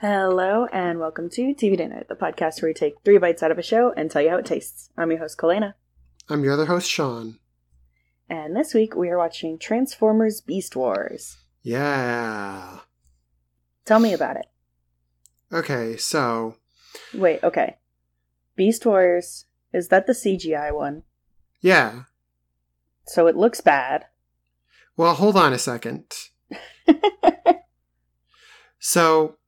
Hello and welcome to TV Dinner, the podcast where we take three bites out of a show and tell you how it tastes. I'm your host, Kalena. I'm your other host, Sean. And this week we are watching Transformers Beast Wars. Yeah. Tell me about it. Okay, so. Wait, okay. Beast Wars, is that the CGI one? Yeah. So it looks bad. Well, hold on a second. so,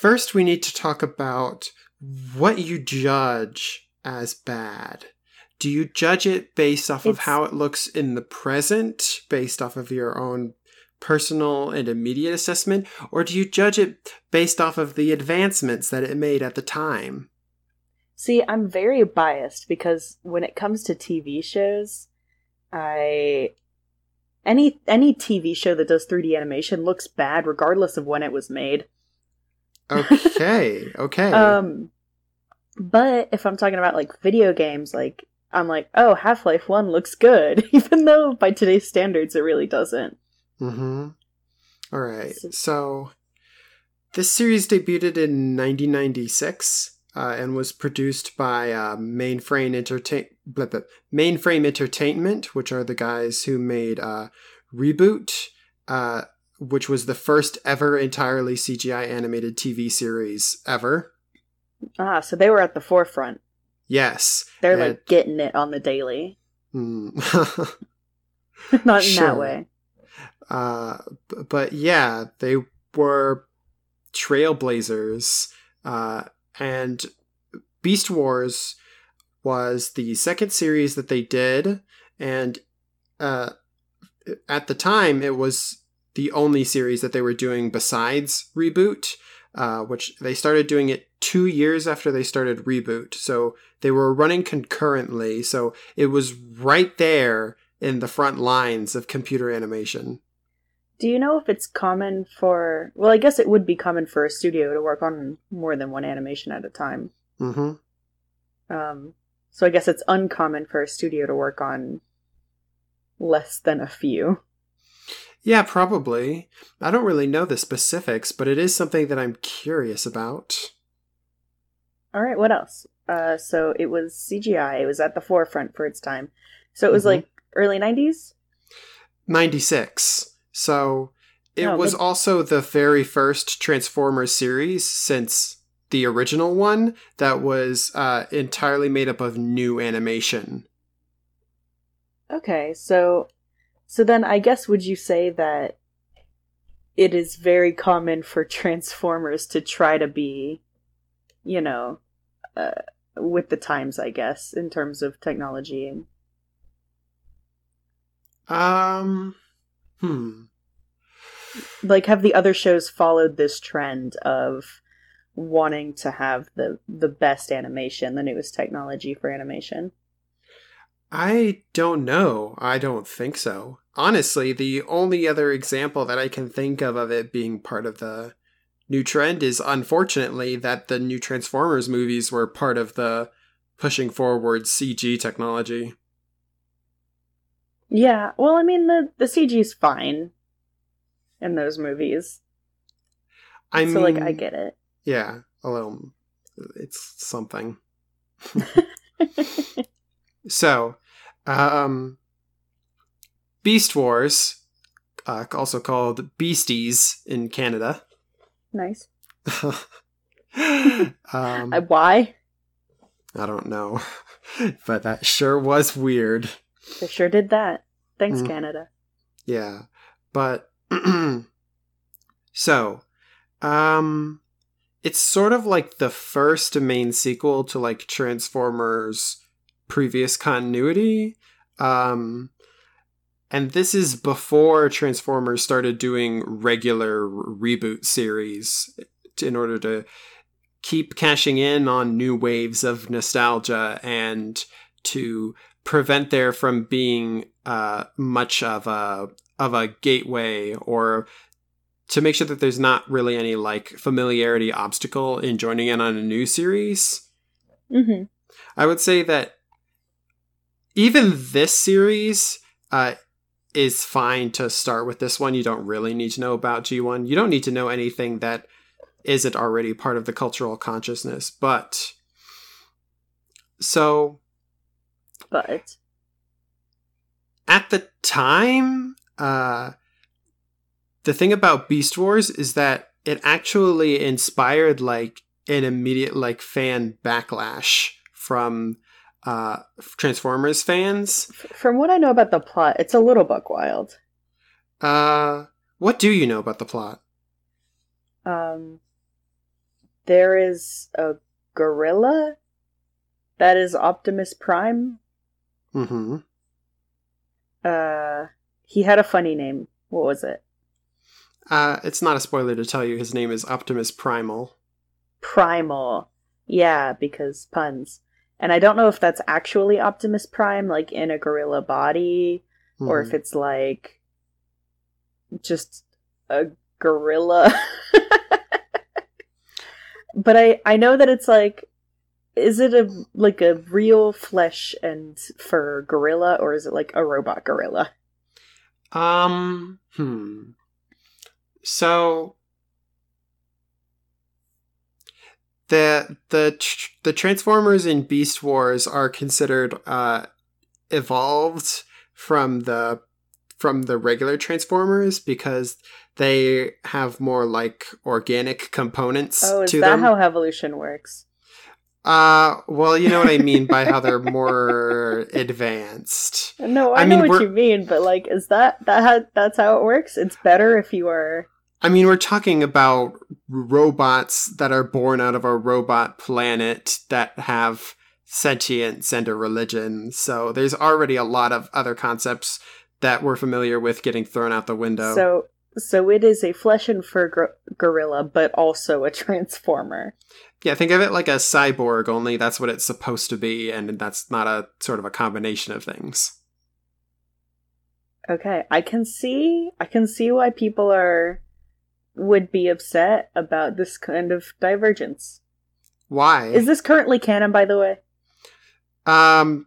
first we need to talk about what you judge as bad. Do you judge it based off of how it looks in the present, based off of your own personal and immediate assessment, or do you judge it based off of the advancements that it made at the time? See, I'm very biased because when it comes to TV shows, I any any TV show that does 3D animation looks bad regardless of when it was made. Okay, okay. Um but if I'm talking about like video games, like I'm like, oh, Half-Life 1 looks good, even though by today's standards it really doesn't. Mm-hmm. All right. So- So this series debuted in 1996 uh, and was produced by uh, Mainframe Entertain blah, blah, Mainframe Entertainment, which are the guys who made uh, Reboot, uh, which was the first ever entirely CGI animated TV series ever. Ah, so they were at the forefront. Yes. They're and- like getting it on the daily. Hmm. Not in Sure. that way. Uh, b- but yeah, they were trailblazers. Uh, and Beast Wars was the second series that they did, and uh, at the time, it was the only series that they were doing besides Reboot. Uh, which they started doing it two years after they started Reboot. So they were running concurrently. So it was right there in the front lines of computer animation. Do you know if it's common for well, I guess it would be common for a studio to work on more than one animation at a time. Mm hmm. Um so I guess it's uncommon for a studio to work on less than a few. Yeah, probably. I don't really know the specifics, but it is something that I'm curious about. All right, what else? Uh so it was CGI. It was at the forefront for its time. So it was Mhm. like early 90s? 96. So it Oh, was also the very first Transformers series since the original one that was uh, entirely made up of new animation. Okay, so so then I guess would you say that it is very common for Transformers to try to be, you know, uh, with the times, I guess, in terms of technology and Um, hmm. like have the other shows followed this trend of wanting to have the the best animation, the newest technology for animation? I don't know. I don't think so. Honestly, the only other example that I can think of of it being part of the new trend is unfortunately that the new Transformers movies were part of the pushing forward CG technology. Yeah, well, I mean the the CG's fine in those movies, I so mean, like I get it. Yeah, a little. It's something. So, um, Beast Wars, uh, also called Beasties in Canada. nice. um, I, why? I don't know, but that sure was weird. They sure did that. Thanks, Mm. Canada. Yeah, but so, um, it's sort of like the first main sequel to like Transformers' previous continuity. Um, and this is before Transformers started doing regular reboot series in order to keep cashing in on new waves of nostalgia and to prevent there from being uh, much of a of a gateway or to make sure that there's not really any like familiarity obstacle in joining in on a new series. Mm-hmm. I would say that even this series uh, is fine to start with this one. You don't really need to know about G1. You don't need to know anything that isn't already part of the cultural consciousness. But so But at the time, uh, the thing about Beast Wars is that it actually inspired like an immediate like fan backlash from uh Transformers fans. from what I know about the plot, it's a little buck wild. Uh what do you know about the plot? Um, there is a gorilla that is Optimus Prime. Mhm. Uh, he had a funny name. What was it? Uh it's not a spoiler to tell you his name is Optimus Primal. Primal. Yeah, because puns. And I don't know if that's actually Optimus Prime, like in a gorilla body, or Mhm. if it's like just a gorilla. but I I know that it's like is it a like a real flesh and fur gorilla or is it like a robot gorilla? Um, hmm. So the the tr- the Transformers in Beast Wars are considered uh evolved from the from the regular Transformers because they have more like organic components Oh, is to that them. how evolution works? uh well, you know what I mean by how they're more advanced. No, I, I know what you mean, but like, is that that how, that's how it works? It's better if you are. I mean, we're talking about robots that are born out of a robot planet that have sentience and a religion. So there's already a lot of other concepts that we're familiar with getting thrown out the window. So, so it is a flesh and fur gor- gorilla, but also a transformer. yeah, think of it like a cyborg, only that's what it's supposed to be, and that's not a sort of a combination of things. Okay, I can see, I can see why people are would be upset about this kind of divergence. Why? Is this currently canon, by the way? um,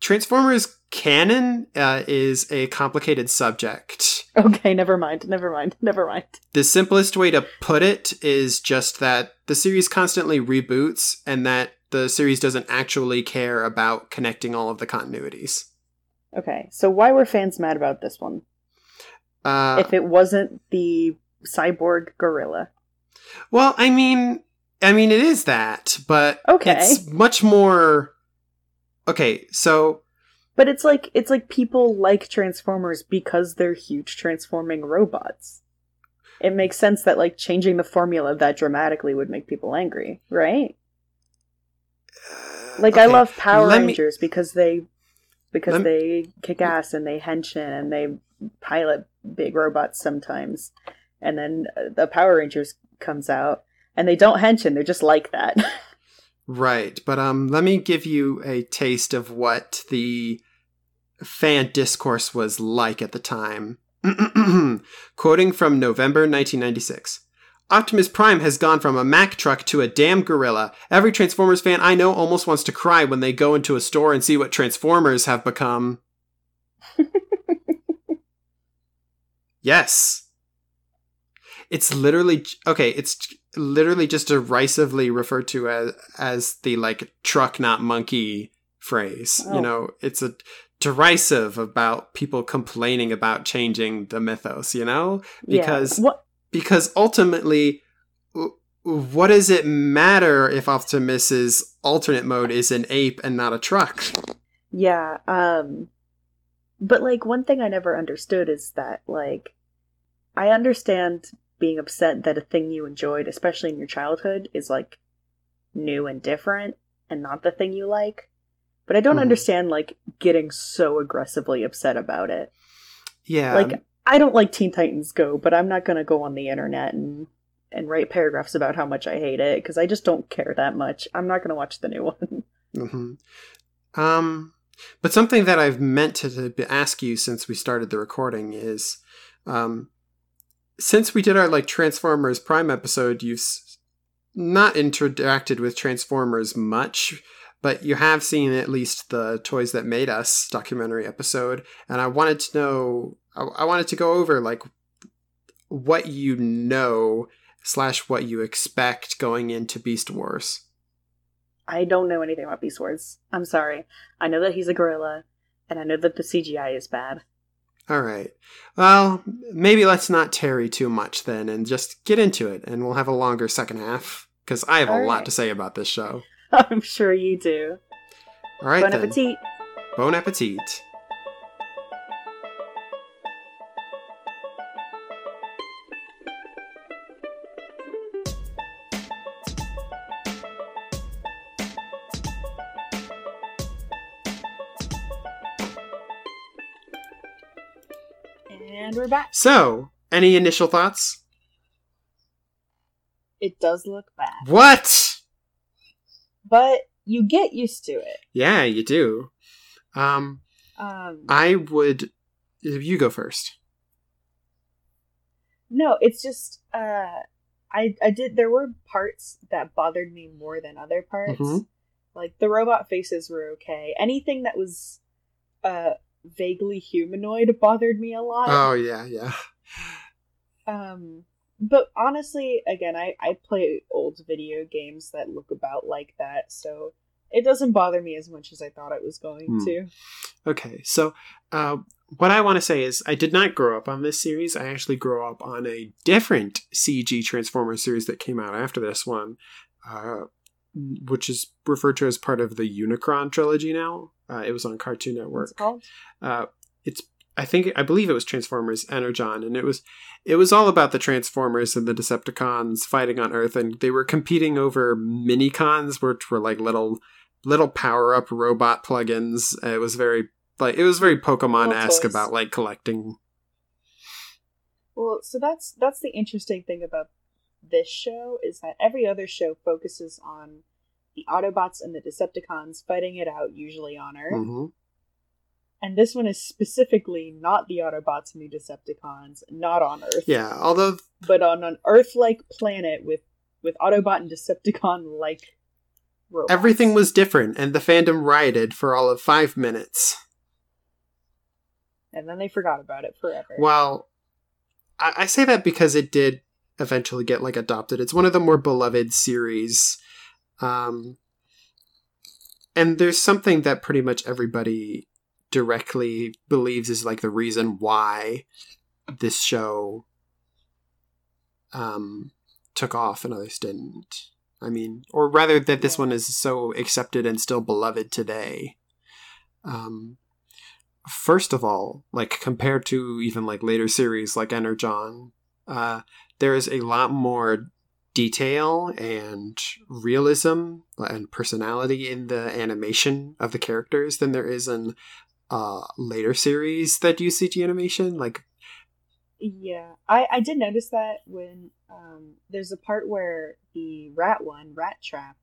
Transformers canon uh, is a complicated subject. Okay, never mind, never mind, never mind. The simplest way to put it is just that the series constantly reboots and that the series doesn't actually care about connecting all of the continuities. Okay, so why were fans mad about this one? Uh, if it wasn't the cyborg gorilla. well, I mean, I mean, it is that, but Okay. it's much more. Okay, so But it's like it's like people like Transformers because they're huge transforming robots. It makes sense that like changing the formula that dramatically would make people angry, right? Uh, like I love Power let me- Rangers because they because Lem- they kick ass and they henshin and they pilot big robots sometimes. And then uh, the Power Rangers comes out and they don't henshin, they're just like that. Right, but um, let me give you a taste of what the fan discourse was like at the time. Quoting from November 1996. Optimus Prime has gone from a Mack truck to a damn gorilla. Every Transformers fan I know almost wants to cry when they go into a store and see what Transformers have become. yes. It's literally okay, it's literally just derisively referred to as as the like truck not monkey phrase. Oh. You know, it's a derisive about people complaining about changing the mythos, you know? Because yeah. because ultimately what does it matter if Optimus's alternate mode is an ape and not a truck? Yeah, um but like one thing I never understood is that like I understand being upset that a thing you enjoyed, especially in your childhood, is like new and different and not the thing you like. But I don't Mhm. understand like getting so aggressively upset about it. Yeah. like I don't like Teen Titans Go, but I'm not going to go on the internet and and write paragraphs about how much I hate it because I just don't care that much. I'm not going to watch the new one. hmm Um, but something that I've meant to, to ask you since we started the recording is, um, since we did our like Transformers Prime episode, you've not interacted with Transformers much, but you have seen at least the Toys That Made Us documentary episode, and I wanted to know, I, I wanted to go over like what you know slash what you expect going into Beast Wars. I don't know anything about Beast Wars. I'm sorry. I know that he's a gorilla, and I know that the CGI is bad. All right. Well, maybe let's not tarry too much then and just get into it, and we'll have a longer second half because I have a All lot to say about this show. I'm sure you do. All right, bon then. appetit. Bon appetit. And we're back. So, any initial thoughts? It does look bad, What? but you get used to it. Yeah, you do. Um, Um, I would. You go first. no, it's just uh, I I did. There were parts that bothered me more than other parts. Mhm. Like the robot faces were okay. Anything that was uh vaguely humanoid bothered me a lot. Oh yeah, yeah. Um, but honestly, again, I I play old video games that look about like that, so it doesn't bother me as much as I thought it was going Hmm. to. Okay, so uh, what I want to say is I did not grow up on this series. I actually grew up on a different CG Transformers series that came out after this one, uh, which is referred to as part of the Unicron trilogy now. Uh, it was on Cartoon Network. it called? Uh, it's I think I believe it was Transformers Energon, and it was it was all about the Transformers and the Decepticons fighting on Earth, and they were competing over minicons, which were like little little power up robot plugins. It was very like it was very Pokemon esque about like collecting. Well, so that's that's the interesting thing about this show is that every other show focuses on the Autobots and the Decepticons fighting it out, usually on Earth. hmm And this one is specifically not the Autobots and the Decepticons, not on Earth. Yeah, although But on an Earth-like planet with with Autobot and Decepticon-like robots. everything was different, and the fandom rioted for all of five minutes. and then they forgot about it forever. Well, I, I say that because it did eventually get like adopted. It's one of the more beloved series. Um, and there's something that pretty much everybody directly believes is like the reason why this show um, took off and others didn't. I mean, or rather, that this one is so accepted and still beloved today. Um, first of all, like compared to even like later series like Energon, uh, there is a lot more detail and realism and personality in the animation of the characters than there is in uh, later series that use CG animation. Like, Yeah, I I did notice that when um there's a part where the rat one, Rattrap,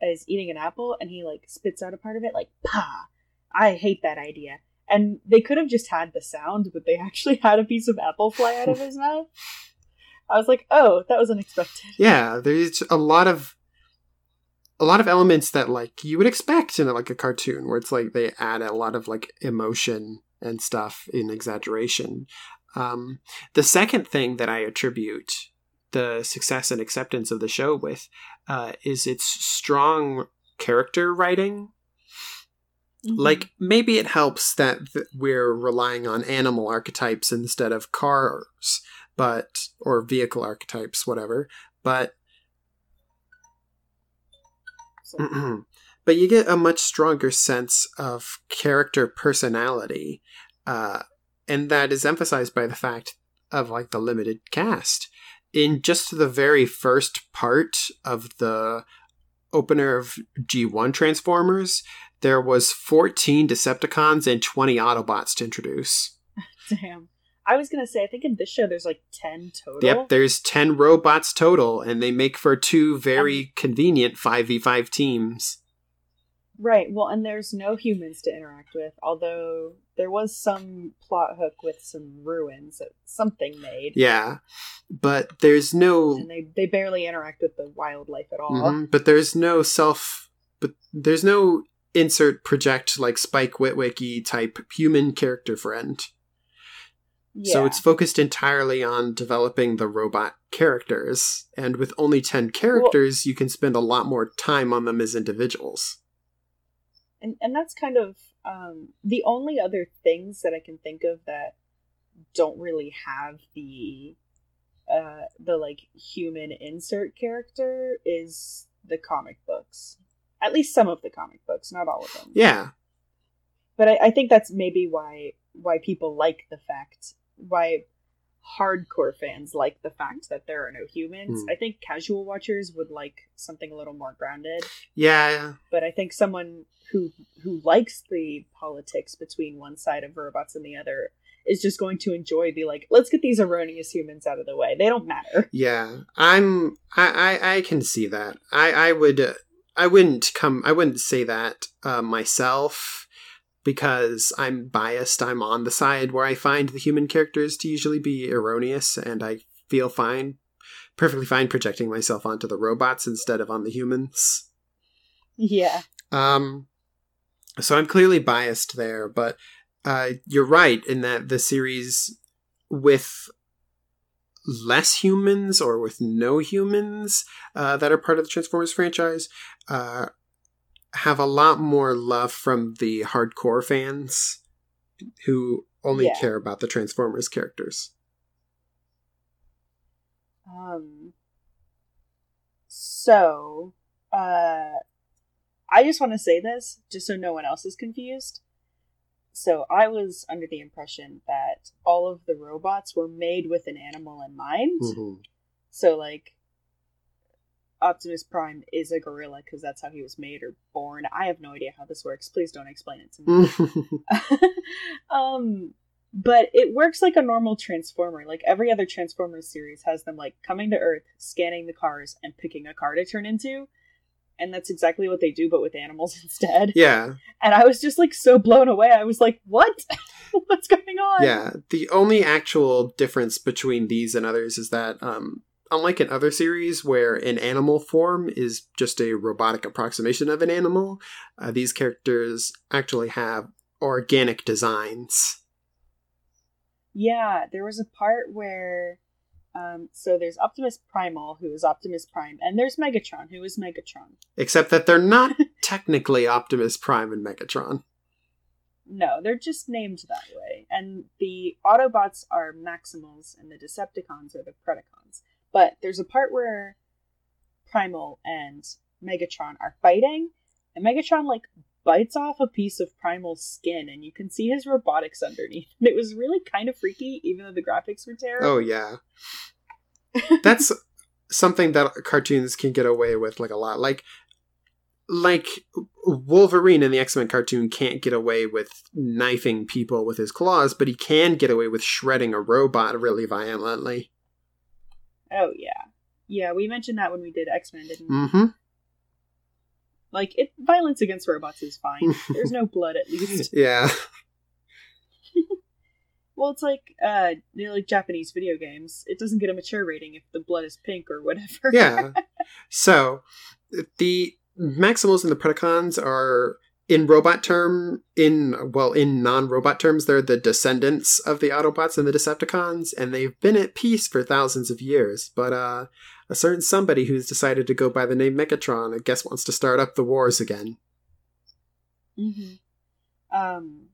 is eating an apple and he like spits out a part of it like pa. I hate that idea. And they could have just had the sound, but they actually had a piece of apple fly out of his mouth. I was like, oh, that was unexpected. yeah, there's a lot of a lot of elements that like you would expect in like a cartoon where it's like they add a lot of like emotion and stuff in exaggeration. Um, the second thing that I attribute the success and acceptance of the show with uh, is its strong character writing. Like maybe it helps that th- we're relying on animal archetypes instead of cars, but or vehicle archetypes, whatever. But but you get a much stronger sense of character personality, uh, and that is emphasized by the fact of like the limited cast. In just the very first part of the opener of G1 Transformers, there was 14 Decepticons and 20 Autobots to introduce. Damn. I was gonna say, I think in this show there's like ten total. Yep, there's 10 robots total, and they make for two very convenient 5v5 teams. Right. Well, and there's no humans to interact with, although there was some plot hook with some ruins that something made. Yeah, but there's no. And they, they barely interact with the wildlife at all. Mhm, But there's no self. But there's no insert project like Spike Witwicky type human character friend. Yeah. So it's focused entirely on developing the robot characters. And with only 10 characters, you can spend a lot more time on them as individuals. and and that's kind of um, the only other things that I can think of that don't really have the uh, the like human insert character is the comic books. At least some of the comic books, not all of them. Yeah. But I, I think that's maybe why why people like the fact why hardcore fans like the fact that there are no humans. Hmm. I think casual watchers would like something a little more grounded. Yeah. but I think someone who who likes the politics between one side of robots and the other is just going to enjoy the like let's get these erroneous humans out of the way. They don't matter. Yeah. I'm I I, I can see that. I I would uh, I wouldn't come I wouldn't say that uh, myself because I'm biased. I'm on the side where I find the human characters to usually be erroneous and I feel fine perfectly fine projecting myself onto the robots instead of on the humans. Yeah. Um, so I'm clearly biased there, but uh, you're right in that the series with less humans or with no humans uh, that are part of the Transformers franchise uh, have a lot more love from the hardcore fans who only Yeah. care about the Transformers characters. Um so uh I just want to say this just so no one else is confused. So I was under the impression that all of the robots were made with an animal in mind. Mhm. So like Optimus Prime is a gorilla because that's how he was made or born. I have no idea how this works. Please don't explain it to me. um but it works like a normal transformer. Like every other Transformers series has them like coming to Earth, scanning the cars and picking a car to turn into. And that's exactly what they do but with animals instead. yeah, And I was just like so blown away. I was like, "What? What's going on?" Yeah, the only actual difference between these and others is that, um, unlike in other series where an animal form is just a robotic approximation of an animal, uh, these characters actually have organic designs. Yeah, there was a part where um so there's Optimus Primal who is Optimus Prime and there's Megatron who is Megatron. Except that they're not technically Optimus Prime and Megatron. No, they're just named that way. And the Autobots are Maximals and the Decepticons are the Predacons. But there's a part where Primal and Megatron are fighting and Megatron like bites off a piece of Primal's skin and you can see his robotics underneath. And it was really kind of freaky even though the graphics were terrible. Oh, yeah. That's something that cartoons can get away with like a lot. Like, like Wolverine in the X Men cartoon can't get away with knifing people with his claws, but he can get away with shredding a robot really violently. Oh yeah. Yeah, we mentioned that when we did X Men, didn't we? Mm-hmm. Like it violence against robots is fine. There's no blood at least. Yeah. Well it's like uh know, like Japanese video games. It doesn't get a mature rating if the blood is pink or whatever. Yeah. So the Maximals and the Predacons are in robot term in well in non-robot terms they're the descendants of the Autobots and the Decepticons and they've been at peace for thousands of years. But uh a certain somebody who's decided to go by the name Megatron I guess wants to start up the wars again. Mm-hmm. Um,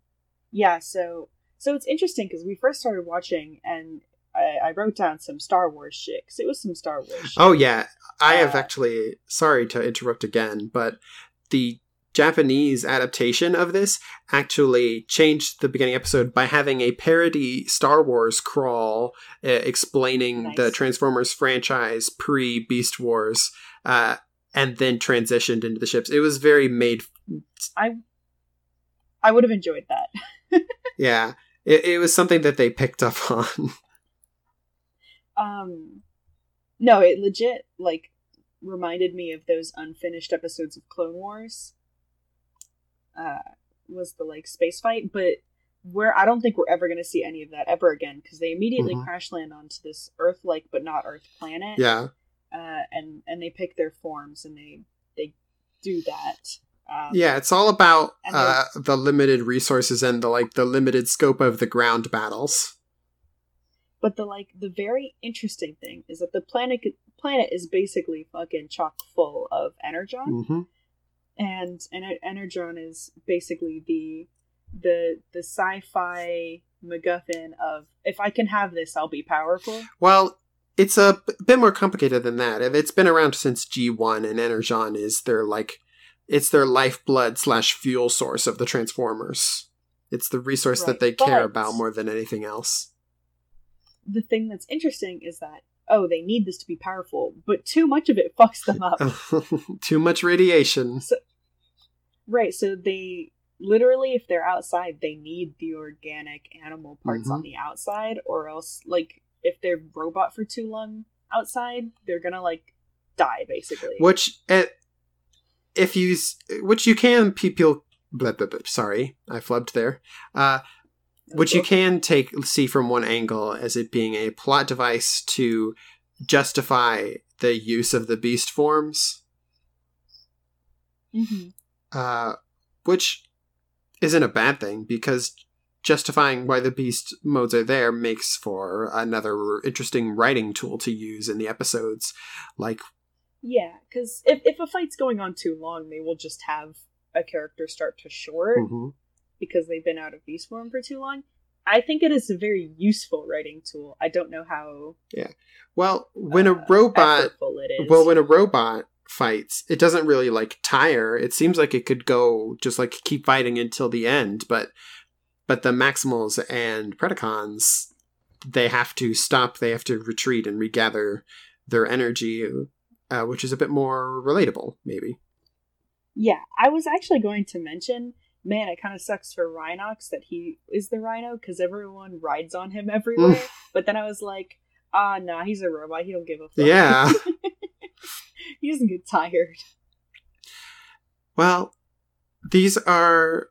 yeah. So so it's interesting because we first started watching, and I, I wrote down some Star Wars shit 'cause it was some Star Wars. Shit. Oh yeah, I have Uh, actually. Sorry to interrupt again, but the Japanese adaptation of this actually changed the beginning episode by having a parody Star Wars crawl uh, explaining the Transformers franchise pre Beast Wars, uh, and then transitioned into the ships. It was very made. I I would have enjoyed that. Yeah, it, it was something that they picked up on. Um, no, it legit like reminded me of those unfinished episodes of Clone Wars. Uh, was the like space fight, but where I don't think we're ever going to see any of that ever again because they immediately Mhm. crash land onto this Earth-like but not Earth planet. yeah, uh, and and they pick their forms and they they do that. Um, yeah. It's all about uh, the limited resources and the like the limited scope of the ground battles. But the like the very interesting thing is that the planet planet is basically fucking chock full of energon, hmm and and energon is basically the the the sci-fi MacGuffin of if I can have this, I'll be powerful. Well, it's a bit more complicated than that. It's been around since G1, and Energon is their like, it's their lifeblood slash fuel source of the Transformers. It's the resource that they care but- about more than anything else. The thing that's interesting is that oh, they need this to be powerful, but too much of it fucks them up. Too much radiation. Right, so they literally, if they're outside, they need the organic animal parts Mhm. on the outside, or else, like, if they're robot for too long outside, they're gonna, like, die, basically. Which, eh, if you, which you can, people, blah, blah, blah, sorry, I flubbed there. Uh, which you can take see from one angle as it being a plot device to justify the use of the beast forms. Hmm uh, which isn't a bad thing because justifying why the beast modes are there makes for another interesting writing tool to use in the episodes like Yeah, because if, if a fight's going on too long, they will just have a character start to short. Mhm. Because they've been out of beast form for too long. I think it is a very useful writing tool. I don't know how Yeah. well when a uh, robot it is. well when a robot fights it doesn't really like tire it seems like it could go just like keep fighting until the end but but the maximals and predacons they have to stop they have to retreat and regather their energy uh, which is a bit more relatable maybe Yeah, I was actually going to mention, man, it kind of sucks for Rhinox that he is the Rhino because everyone rides on him everywhere. but then I was like, ah, nah, he's a robot. He don't give a fuck. yeah he doesn't get tired. Well, these are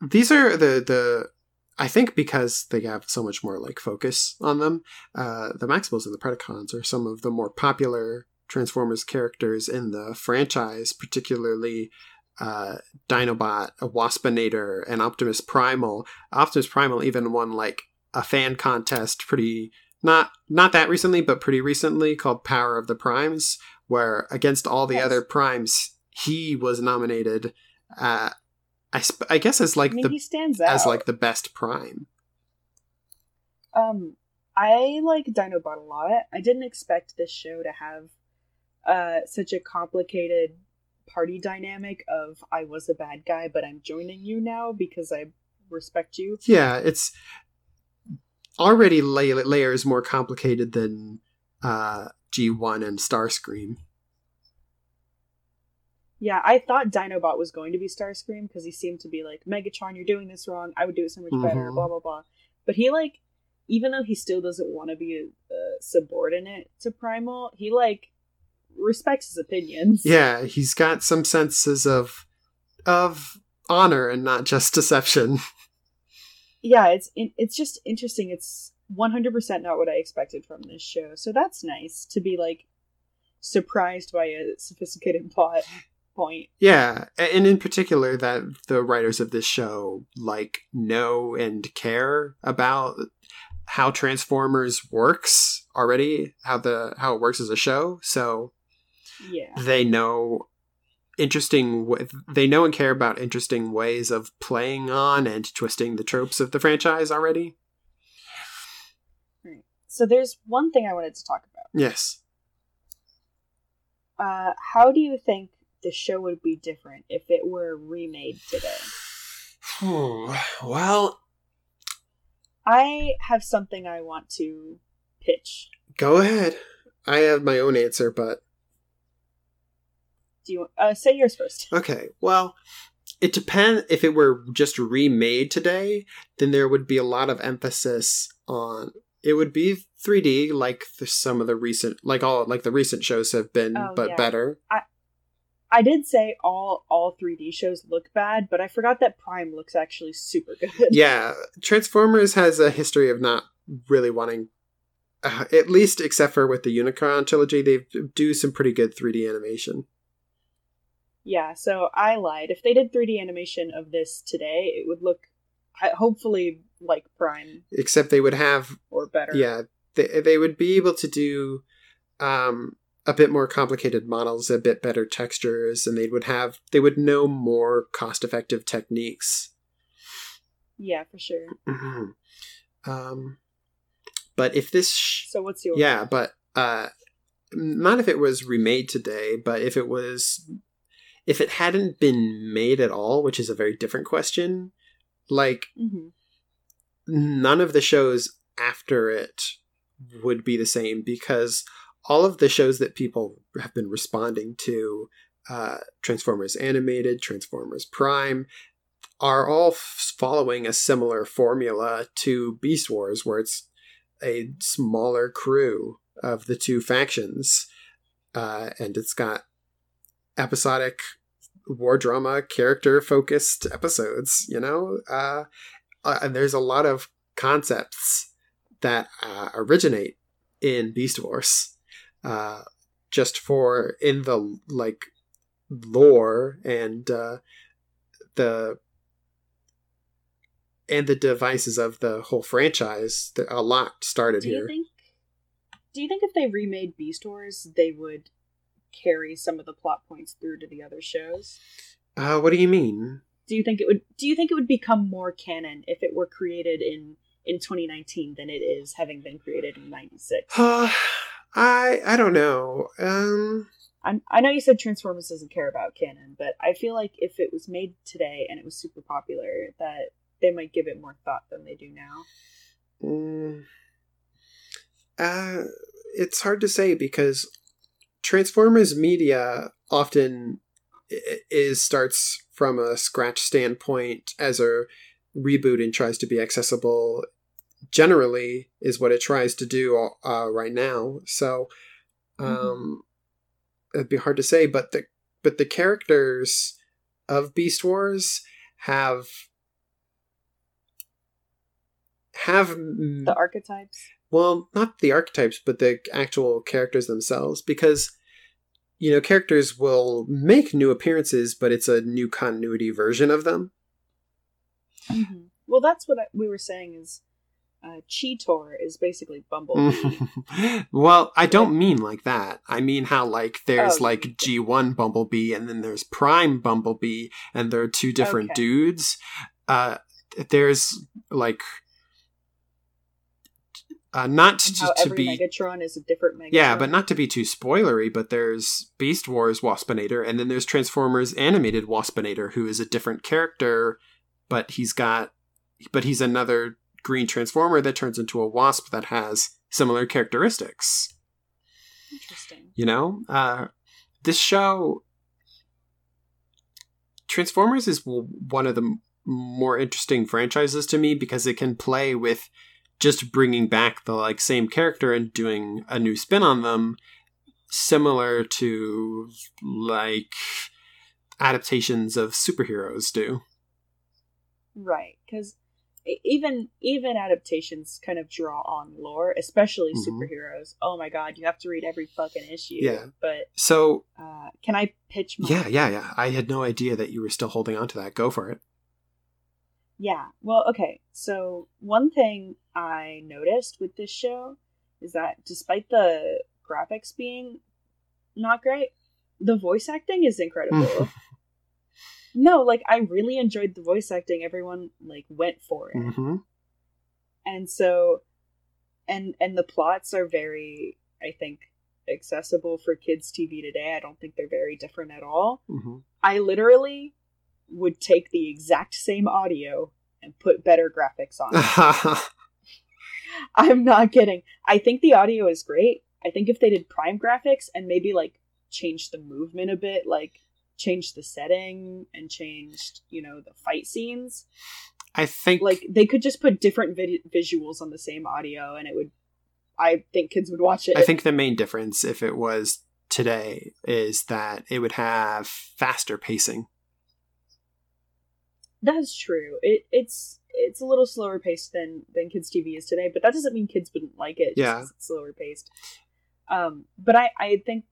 these are the the I think because they have so much more like focus on them, uh, the Maximals and the Predacons are some of the more popular Transformers characters in the franchise, particularly uh, Dinobot, a Waspinator, and Optimus Primal. Optimus Primal even won like a fan contest pretty not not that recently, but pretty recently called Power of the Primes, where against all the Yes. other primes, he was nominated. Uh, I sp- I guess as like I mean, the he stands out. as like the best prime. Um, I like Dinobot a lot. I didn't expect this show to have uh such a complicated party dynamic of I was a bad guy, but I'm joining you now because I respect you. Yeah, it's already lay- layers more complicated than uh, G1 and Starscream. Yeah, I thought Dinobot was going to be Starscream because he seemed to be like Megatron, you're doing this wrong. I would do it so much better. Mhm. Blah blah blah. But he like, even though he still doesn't want to be uh, subordinate to Primal, he like respects his opinions. Yeah, he's got some senses of of honor and not just deception. yeah, it's it's just interesting. It's one hundred percent not what I expected from this show. So that's nice to be like surprised by a sophisticated plot point. Yeah, and in particular that the writers of this show like know and care about how Transformers works already, how the how it works as a show. So Yeah, they know interesting they know and care about interesting ways of playing on and twisting the tropes of the franchise already. so there's one thing I wanted to talk about. Yes. Uh, how do you think the show would be different if it were remade today? well, I have something I want to pitch. go ahead. I have my own answer, but Do you uh, say yours first? Okay, well, it depends. If it were just remade today, then there would be a lot of emphasis on. It would be 3D, like the, some of the recent, like all, like the recent shows have been, Oh, but yeah. better. I I did say all all 3D shows look bad, but I forgot that Prime looks actually super good. Yeah, Transformers has a history of not really wanting, uh, at least except for with the Unicron trilogy, they do some pretty good 3D animation. Yeah, so I lied. If they did 3D animation of this today, it would look hopefully like Prime except they would have or better. yeah they, they would be able to do um a bit more complicated models a bit better textures and they would have they would know more cost effective techniques Yeah, for sure. Mhm. um but if this sh- So what's your yeah but uh not if it was remade today but if it was if it hadn't been made at all which is a very different question like hmm none of the shows after it would be the same because all of the shows that people have been responding to uh, transformers animated transformers prime are all f- following a similar formula to beast wars where it's a smaller crew of the two factions uh, and it's got episodic war drama character focused episodes you know uh, uh, and there's a lot of concepts that uh, originate in Beast Wars, uh, just for in the like lore and uh, the and the devices of the whole franchise. that A lot started Do you here. think? Do you think if they remade Beast Wars, they would carry some of the plot points through to the other shows? Uh, what do you mean? Do you think it would? Do you think it would become more canon if it were created in in 2019 than it is having been created in '96? Uh, I I don't know. Um, I'm, I know you said Transformers doesn't care about canon, but I feel like if it was made today and it was super popular, that they might give it more thought than they do now. Mm, uh, it's hard to say because Transformers media often is starts from a scratch standpoint as a reboot and tries to be accessible. Generally, is what it tries to do uh, right now. So, um, it'd be hard to say, but the but the characters of Beast Wars have have The archetypes. Well, not the archetypes, but the actual characters themselves, because you know characters will make new appearances, but it's a new continuity version of them. Mm-hmm. Well, that's what I, we were saying is uh, Cheetor is basically Bumblebee. well, I don't mean like that. I mean how like there's Oh, like G one Bumblebee, and then there's Prime Bumblebee, and there are two different Okay. dudes. Uh, there's like. Uh, not to, to every be Megatron is a different Megatron. Yeah, but not to be too spoilery, but there's Beast Wars Waspinator, and then there's Transformers Animated Waspinator, who is a different character, but he's got, but he's another green Transformer that turns into a Wasp that has similar characteristics. Interesting. You know, uh, this show, Transformers is one of the more interesting franchises to me because it can play with just bringing back the like same character and doing a new spin on them, similar to like adaptations of superheroes do. Right, because even even adaptations kind of draw on lore, especially Mhm. superheroes. Oh my god, you have to read every fucking issue. Yeah. But So uh, can I pitch my? yeah, yeah, yeah. I had no idea that you were still holding on to that. Go for it. Yeah. Well, okay. So one thing I noticed with this show is that despite the graphics being not great, the voice acting is incredible. no, like I really enjoyed the voice acting. Everyone like went for it. hmm and so and and the plots are very i think accessible for kids tv today i don't think they're very different at all hmm i literally would take the exact same audio and put better graphics on it. I'm not kidding. I think the audio is great. I think if they did prime graphics and maybe like changed the movement a bit like changed the setting and changed you know the fight scenes I think like they could just put different vid- visuals on the same audio and it would i think kids would watch it. I think the main difference, if it was today, is that it would have faster pacing. That's true it it's it's a little slower paced than than kids tv is today but that doesn't mean kids wouldn't like it just Yeah. it's slower paced um but i i think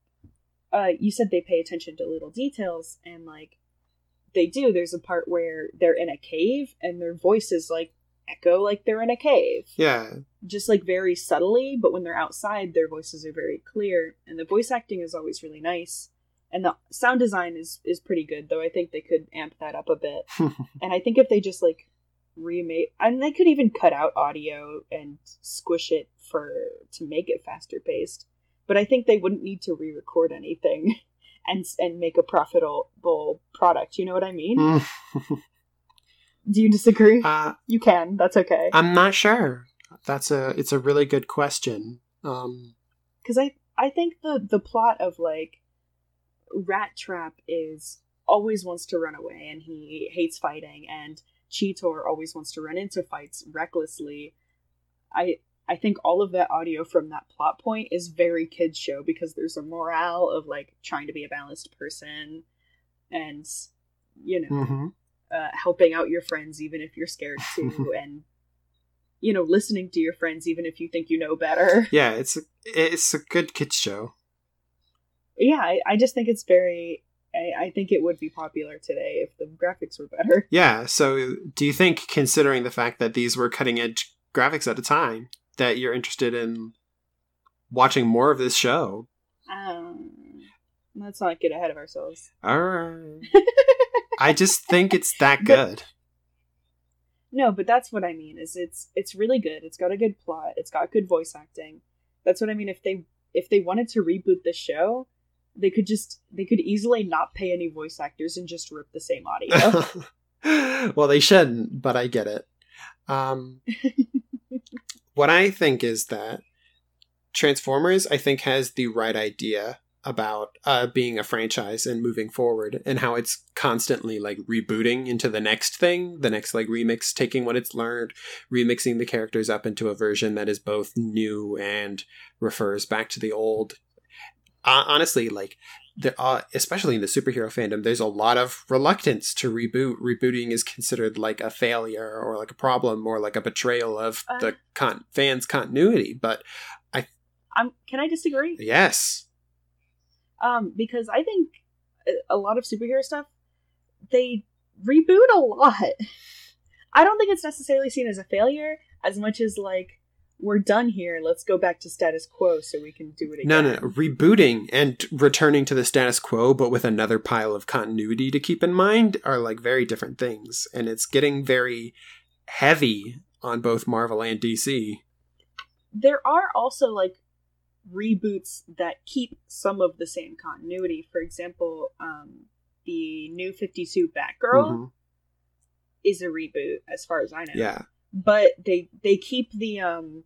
uh you said they pay attention to little details and like they do there's a part where they're in a cave and their voices like echo like they're in a cave. Yeah. Just like very subtly, but when they're outside, their voices are very clear, and the voice acting is always really nice. And the sound design is is pretty good, though. I think they could amp that up a bit. and I think if they just like remake and they could even cut out audio and squish it for to make it faster paced. But i think they wouldn't need to re-record anything and and make a profitable product. You know what i mean? Do you disagree? Uh, you can. That's okay. I'm not sure. That's a it's a really good question. Um because i i think the the plot of like Rattrap is always wants to run away and he hates fighting and Cheetor always wants to run into fights recklessly. I I think all of that audio from that plot point is very kids show because there's a morale of like trying to be a balanced person and you know mm-hmm. uh, helping out your friends even if you're scared to and you know listening to your friends even if you think you know better. Yeah, it's a, it's a good kids show. Yeah, I, I just think it's very I, I think it would be popular today if the graphics were better. Yeah. So, do you think, considering the fact that these were cutting edge graphics at a time, that you're interested in watching more of this show? Um, let's not get ahead of ourselves. All right. I just think it's that good. But, no, but that's what I mean. Is it's it's really good. It's got a good plot. It's got good voice acting. That's what I mean. If they if they wanted to reboot the show, they could just they could easily not pay any voice actors and just rip the same audio. well, they shouldn't, but I get it. Um, what I think is that Transformers, I think, has the right idea about uh, being a franchise and moving forward, and how it's constantly like rebooting into the next thing, the next like remix, taking what it's learned, remixing the characters up into a version that is both new and refers back to the old uh, honestly, like there are, especially in the superhero fandom, there's a lot of reluctance to reboot. Rebooting is considered like a failure or like a problem or like a betrayal of uh, the con- fans' continuity. But I, I'm. Can I disagree? Yes. Um, because I think a lot of superhero stuff they reboot a lot. I don't think it's necessarily seen as a failure as much as like we're done here. Let's go back to status quo so we can do it again. No, no, no. Rebooting and returning to the status quo, but with another pile of continuity to keep in mind, are like very different things. And it's getting very heavy on both Marvel and DC. There are also like reboots that keep some of the same continuity. For example, um, the new 52 Batgirl mm-hmm. is a reboot, as far as I know. Yeah but they they keep the um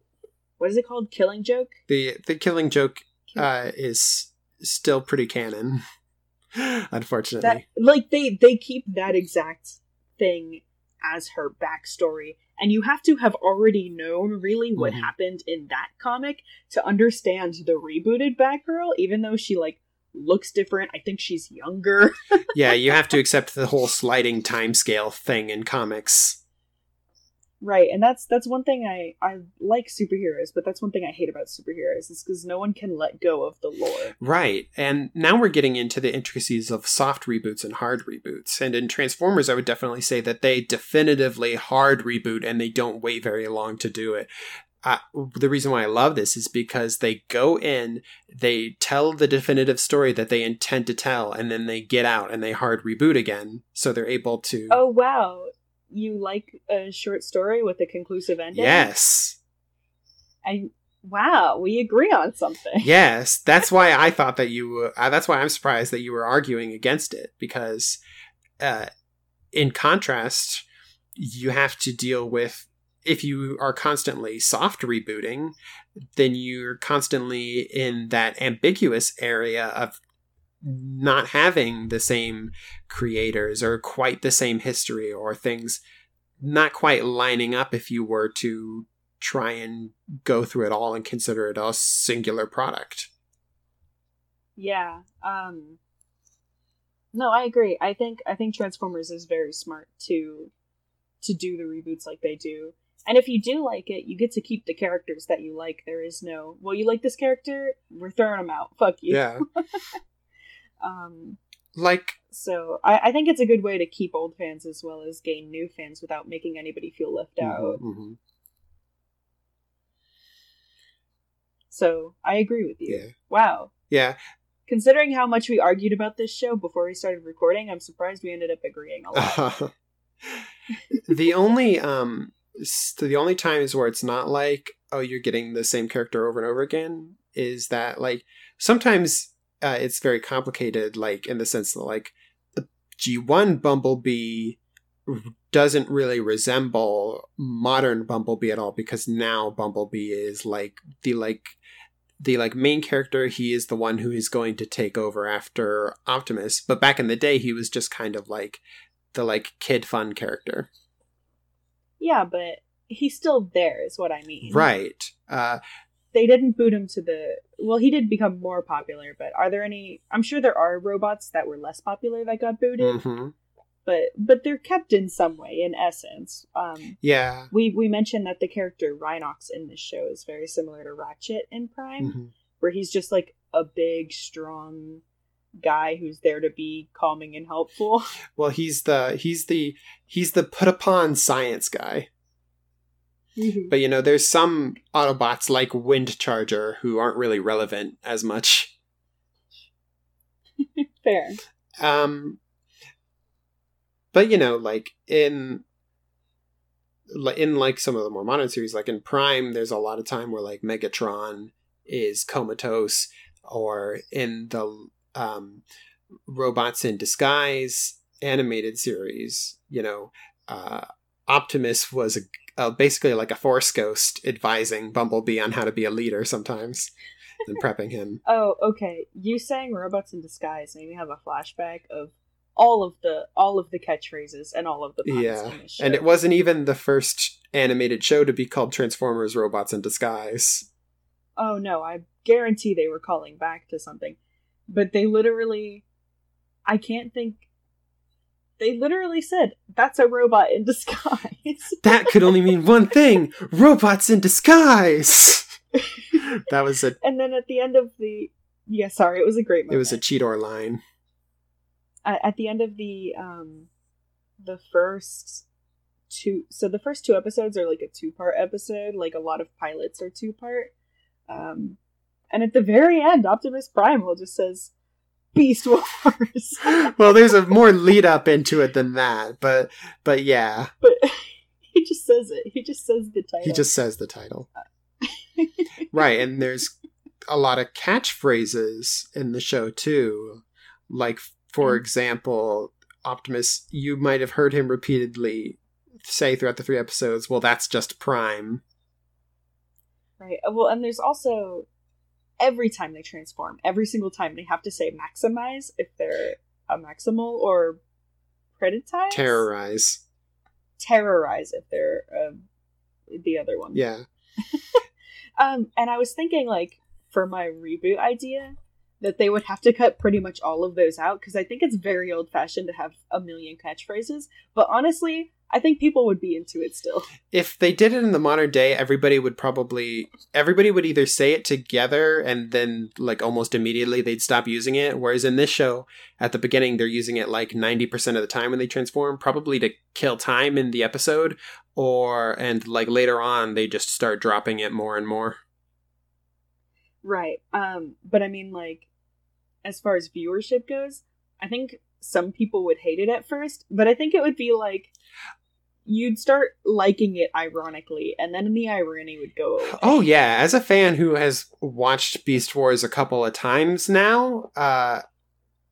what is it called? Killing Joke. The the Killing Joke uh, is still pretty canon, unfortunately. That, like they they keep that exact thing as her backstory, and you have to have already known really what mm-hmm. happened in that comic to understand the rebooted Batgirl, even though she like looks different. I think she's younger. yeah, you have to accept the whole sliding timescale thing in comics. Right, and that's that's one thing I I like superheroes, but that's one thing I hate about superheroes is because no one can let go of the lore. Right, and now we're getting into the intricacies of soft reboots and hard reboots. And in Transformers, I would definitely say that they definitively hard reboot, and they don't wait very long to do it. Uh, the reason why I love this is because they go in, they tell the definitive story that they intend to tell, and then they get out and they hard reboot again, so they're able to. Oh wow! You like a short story with a conclusive ending? Yes. I wow, we agree on something. Yes, that's why I thought that you. Uh, that's why I'm surprised that you were arguing against it because, uh, in contrast, you have to deal with if you are constantly soft rebooting, then you're constantly in that ambiguous area of not having the same creators or quite the same history or things not quite lining up if you were to try and go through it all and consider it a singular product. Yeah. Um No, I agree. I think I think Transformers is very smart to to do the reboots like they do. And if you do like it, you get to keep the characters that you like. There is no, well, you like this character, we're throwing them out. Fuck you. Yeah. Um, like So I, I think it's a good way to keep old fans as well as gain new fans without making anybody feel left out. hmm So I agree with you. Yeah. Wow. Yeah. Considering how much we argued about this show before we started recording, I'm surprised we ended up agreeing a lot. the only um the only times where it's not like oh you're getting the same character over and over again is that like sometimes uh, it's very complicated like in the sense that like the G1 Bumblebee doesn't really resemble modern Bumblebee at all because now Bumblebee is like the like the like main character he is the one who is going to take over after Optimus but back in the day he was just kind of like the like kid fun character yeah, but he's still there, is what I mean. right uh They didn't boot him to the. Well, he did become more popular, but are there any. I'm sure there are robots that were less popular that got booted, mhm. but but they're kept in some way, in essence. Um, yeah we we mentioned that the character Rhinox in this show is very similar to Ratchet in Prime, mhm. where he's just like a big, strong guy who's there to be calming and helpful. well he's the he's the he's the put upon science guy but you know there's some autobots like Windcharger who aren't really relevant as much Fair. um but you know like in in like some of the more modern series like in prime there's a lot of time where like megatron is comatose or in the um robots in disguise animated series you know uh optimus was a, uh, basically like a force ghost advising bumblebee on how to be a leader sometimes and prepping him Oh, okay. You saying robots in disguise made me have a flashback of all of the all of the catchphrases and all of the Yeah, in this show. And it wasn't even the first animated show to be called Transformers Robots in Disguise. Oh no, I guarantee they were calling back to something. But they literally I can't think they literally said, That's a robot in disguise. That could only mean one thing Robots in Disguise! that was a and then at the end of the Yeah, sorry, it was a great moment. it was a Cheetor line. at, at the end of the um the first two so the first two episodes are like a two part episode like a lot of pilots are two part um and at the very end optimus Prime will just says beast wars well, there's a more lead up into it than that, but but yeah, but he just says it he just says the title he just says the title. right, and there's a lot of catchphrases in the show too. Like for Mm. example, Optimus, you might have heard him repeatedly say throughout the three episodes, well that's just Prime. right Uh, well and there's also every time they transform every single time they have to say maximize if they're a maximal or predatize Terrorize. terrorize if they're uh, the other one. Yeah. Um, and I was thinking like for my reboot idea that they would have to cut pretty much all of those out because I think it's very old fashioned to have a million catchphrases. But honestly, I think people would be into it still. If they did it in the modern day, everybody would probably everybody would either say it together and then like almost immediately they'd stop using it. Whereas in this show, at the beginning, they're using it like ninety percent of the time when they transform, probably to kill time in the episode, or and like later on they just start dropping it more and more. Right. Um, but I mean like as far as viewership goes, I think some people would hate it at first, but I think it would be like you'd start liking it ironically, and then the irony would go away. Oh yeah, as a fan who has watched Beast Wars a couple of times now, uh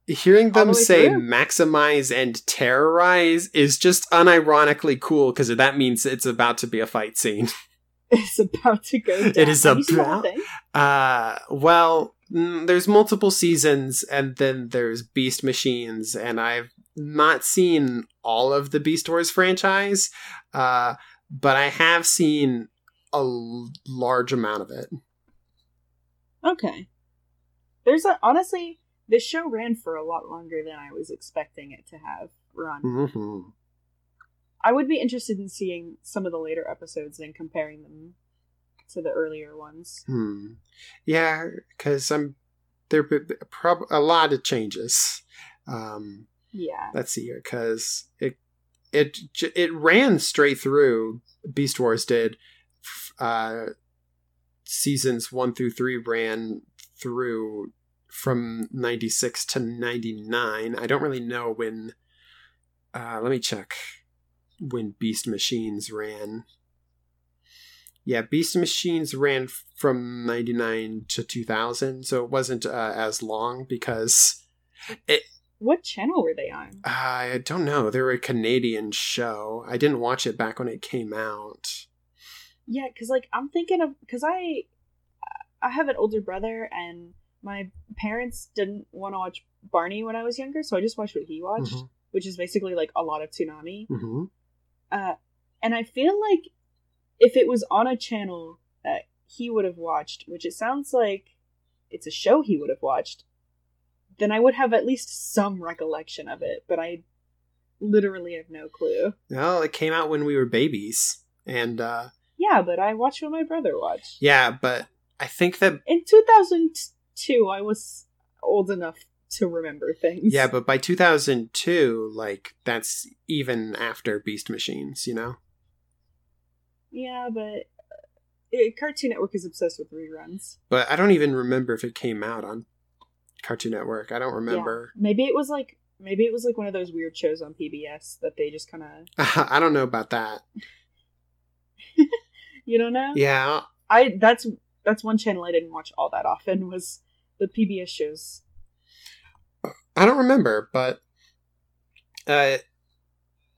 hearing All the them say through? maximize and terrorize is just unironically cool because that means it's about to be a fight scene. It's about to go down. It is Have you seen the whole about- Uh well, mm, there's multiple seasons and then there's Beast Machines and I've not seen all of the Beast Wars franchise, uh but I have seen a l- large amount of it. Okay. There's a honestly, this show ran for a lot longer than I was expecting it to have run. Mhm. I would be interested in seeing some of the later episodes and comparing them to the earlier ones. Hmm. Yeah, because I'm there. Prob- a lot of changes. Um, Yeah. Let's see here, because it it it ran straight through. Beast Wars did. Uh, seasons one through three ran through from 96 to 99 i don't really know when uh let me check when beast machines ran yeah beast machines ran from 99 to 2000 so it wasn't uh, as long because What channel were they on? i don't know they were a canadian show i didn't watch it back when it came out Yeah, because like I'm thinking of because I I have an older brother and my parents didn't want to watch Barney when I was younger, so I just watched what he watched, Mhm. which is basically like a lot of Toonami. hmm Uh, and I feel like if it was on a channel that he would have watched, which it sounds like it's a show he would have watched, then I would have at least some recollection of it. But I literally have no clue. well it came out when we were babies and uh Yeah, but I watched what my brother watched. yeah but i think that In 2002, I was old enough to remember things. Yeah, but by 2002, like that's even after Beast Machines, you know. Yeah, but uh, Cartoon Network is obsessed with reruns. But I don't even remember if it came out on Cartoon Network. I don't remember. Yeah. Maybe it was like maybe it was like one of those weird shows on PBS that they just kind of I don't know about that. you don't know. Yeah, I that's that's one channel I didn't watch all that often was the PBS shows. I don't remember, but uh,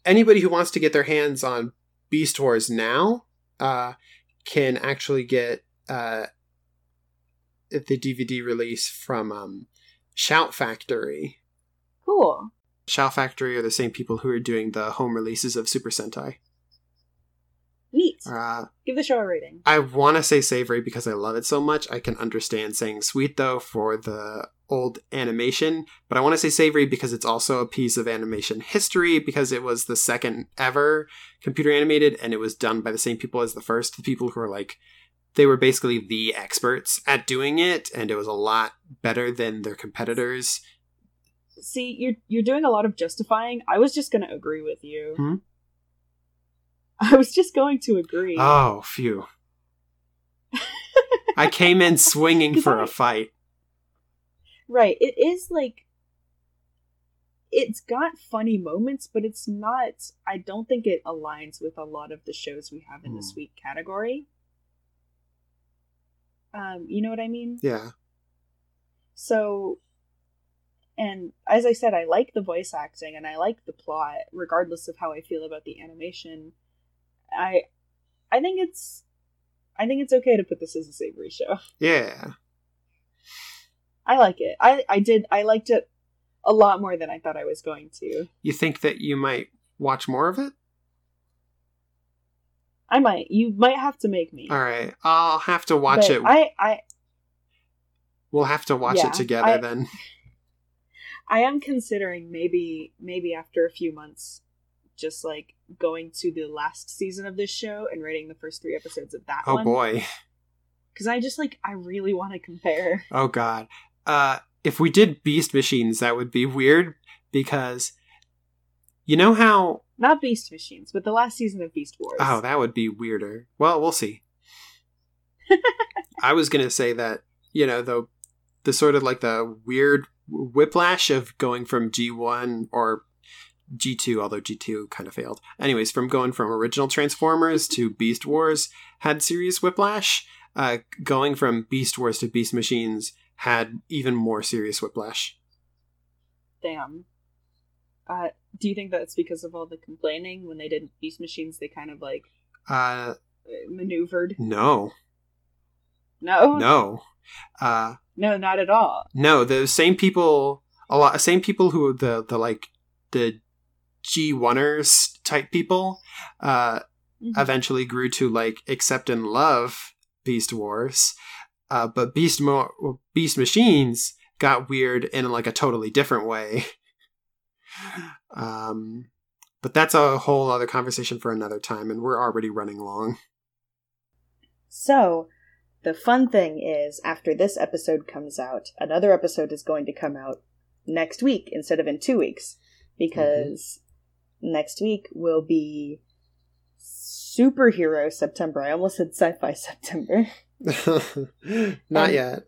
anybody who wants to get their hands on Beast Wars now uh, can actually get uh, the DVD release from um, Shout Factory. Cool. Shout Factory are the same people who are doing the home releases of Super Sentai. Neat. Uh, Give the show a rating. I want to say savory because I love it so much. I can understand saying sweet though for the old animation, but I want to say savory because it's also a piece of animation history because it was the second ever computer animated and it was done by the same people as the first. The people who are like, they were basically the experts at doing it and it was a lot better than their competitors. See, you're you're doing a lot of justifying. I was just going to agree with you. Hmm? I was just going to agree. Oh, phew. I came in swinging for a fight. Right. It is like it's got funny moments, but it's not I don't think it aligns with a lot of the shows we have in the Hmm. sweet category. Um, you know what I mean? Yeah. So and as I said, I like the voice acting and I like the plot, regardless of how I feel about the animation. I I think it's I think it's okay to put this as a savory show. Yeah. I like it. I I did I liked it a lot more than I thought I was going to. You think that you might watch more of it? I might. You might have to make me. All right. I'll have to watch But it. I I we'll have to watch Yeah, it together I- then. I am considering maybe maybe after a few months just like going to the last season of this show and rating the first 3 episodes of that Oh one boy. cuz I just like I really want to compare. Oh god. Uh if we did Beast Machines that would be weird because you know how Not Beast Machines, but the last season of Beast Wars. Oh, that would be weirder. Well, we'll see. I was going to say that, you know, the the sort of like the weird whiplash of going from G1 or G2, although G2 kind of failed. Anyways, from going from original Transformers to Beast Wars had serious whiplash. Uh, going from Beast Wars to Beast Machines had even more serious whiplash. Damn. Uh do you think that's because of all the complaining when they did Beast Machines they kind of like Uh, maneuvered? no, No. no. Uh, No, not at all. No, the same people, a lot, same people who the the like the G oneers type people, uh, Mhm. eventually grew to like accept and love Beast Wars, uh, but Beast Mo- Beast Machines got weird in like a totally different way. um, but that's a whole other conversation for another time, and we're already running long. So, the fun thing is, after this episode comes out, another episode is going to come out next week instead of in two weeks. because next week will be superhero September. I almost said sci fi September. Not Um, yet.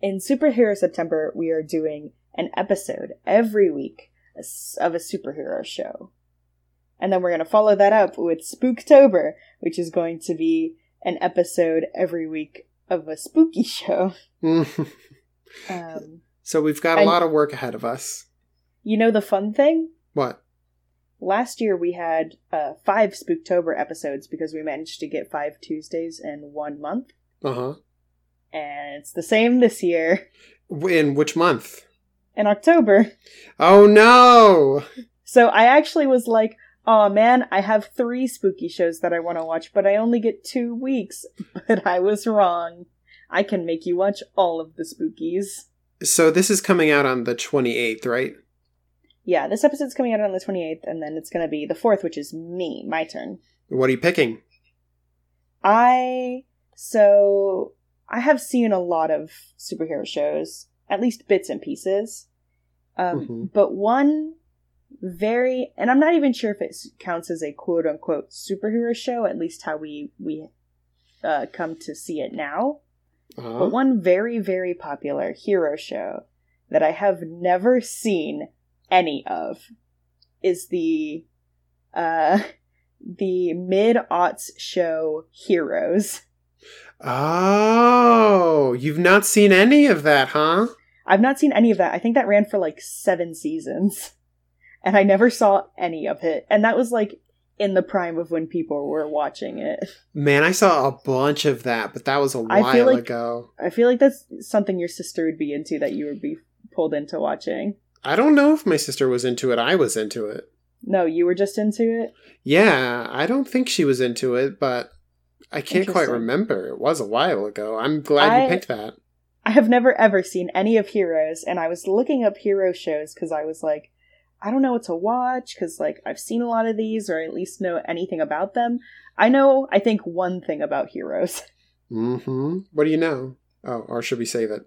In superhero September, we are doing an episode every week of a superhero show. And then we're going to follow that up with Spooktober, which is going to be an episode every week of a spooky show. Um, so we've got a lot of work ahead of us. you know the fun thing? What? Last year we had uh, five Spooktober episodes because we managed to get five Tuesdays in one month. Uh huh. And it's the same this year In which month? in October. Oh no! So I actually was like, oh man, I have three spooky shows that I want to watch, but I only get two weeks. But I was wrong. I can make you watch all of the spookies. So this is coming out on the 28th, right? Yeah, this episode's coming out on the 28th, and then it's going to be the 4th, which is me, my turn. What are you picking? I. So. I have seen a lot of superhero shows, at least bits and pieces. Um, Mhm. But one very. And I'm not even sure if it counts as a quote unquote superhero show, at least how we, we uh, come to see it now. Uh-huh. But one very, very popular hero show that I have never seen any of is the uh the mid aughts show Heroes. Oh, you've not seen any of that, huh? I've not seen any of that. I think that ran for like seven seasons. And I never saw any of it. And that was like in the prime of when people were watching it. Man, I saw a bunch of that, but that was a while feel like- ago. I feel like that's something your sister would be into that you would be pulled into watching. I don't know if my sister was into it. I was into it. No, you were just into it? Yeah, I don't think she was into it, but I can't quite remember. It was a while ago. I'm glad I- you picked that. I have never ever seen any of Heroes, and I was looking up hero shows because I was like, I don't know what to watch because like I've seen a lot of these or at least know anything about them. I know, I think one thing about Heroes. Mm-hmm. What do you know? Oh, or should we save it?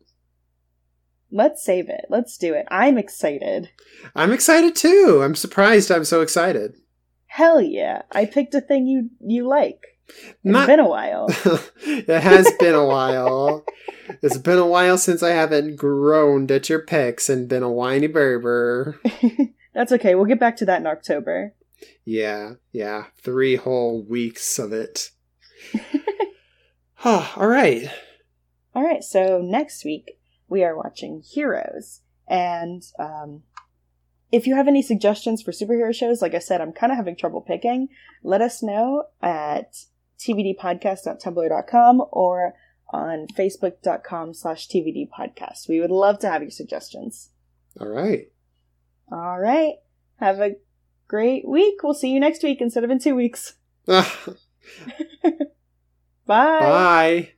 Let's save it. Let's do it. I'm excited. I'm excited too. I'm surprised I'm so excited. Hell yeah! I picked a thing you you like. It's Not been a while. it has been a while. It's been a while since I haven't groaned at your picks and been a whiny berber. That's okay. We'll get back to that in October. Yeah, yeah. Three whole weeks of it. huh, All right. All right, so next week we are watching Heroes, and um, if you have any suggestions for superhero shows, like I said, I'm kind of having trouble picking. Let us know at tvdpodcast.tumblr.com or on facebook.com slash tvdpodcast. We would love to have your suggestions. All right. All right, have a great week. We'll see you next week instead of in two weeks. Ah. Bye. Bye. Bye.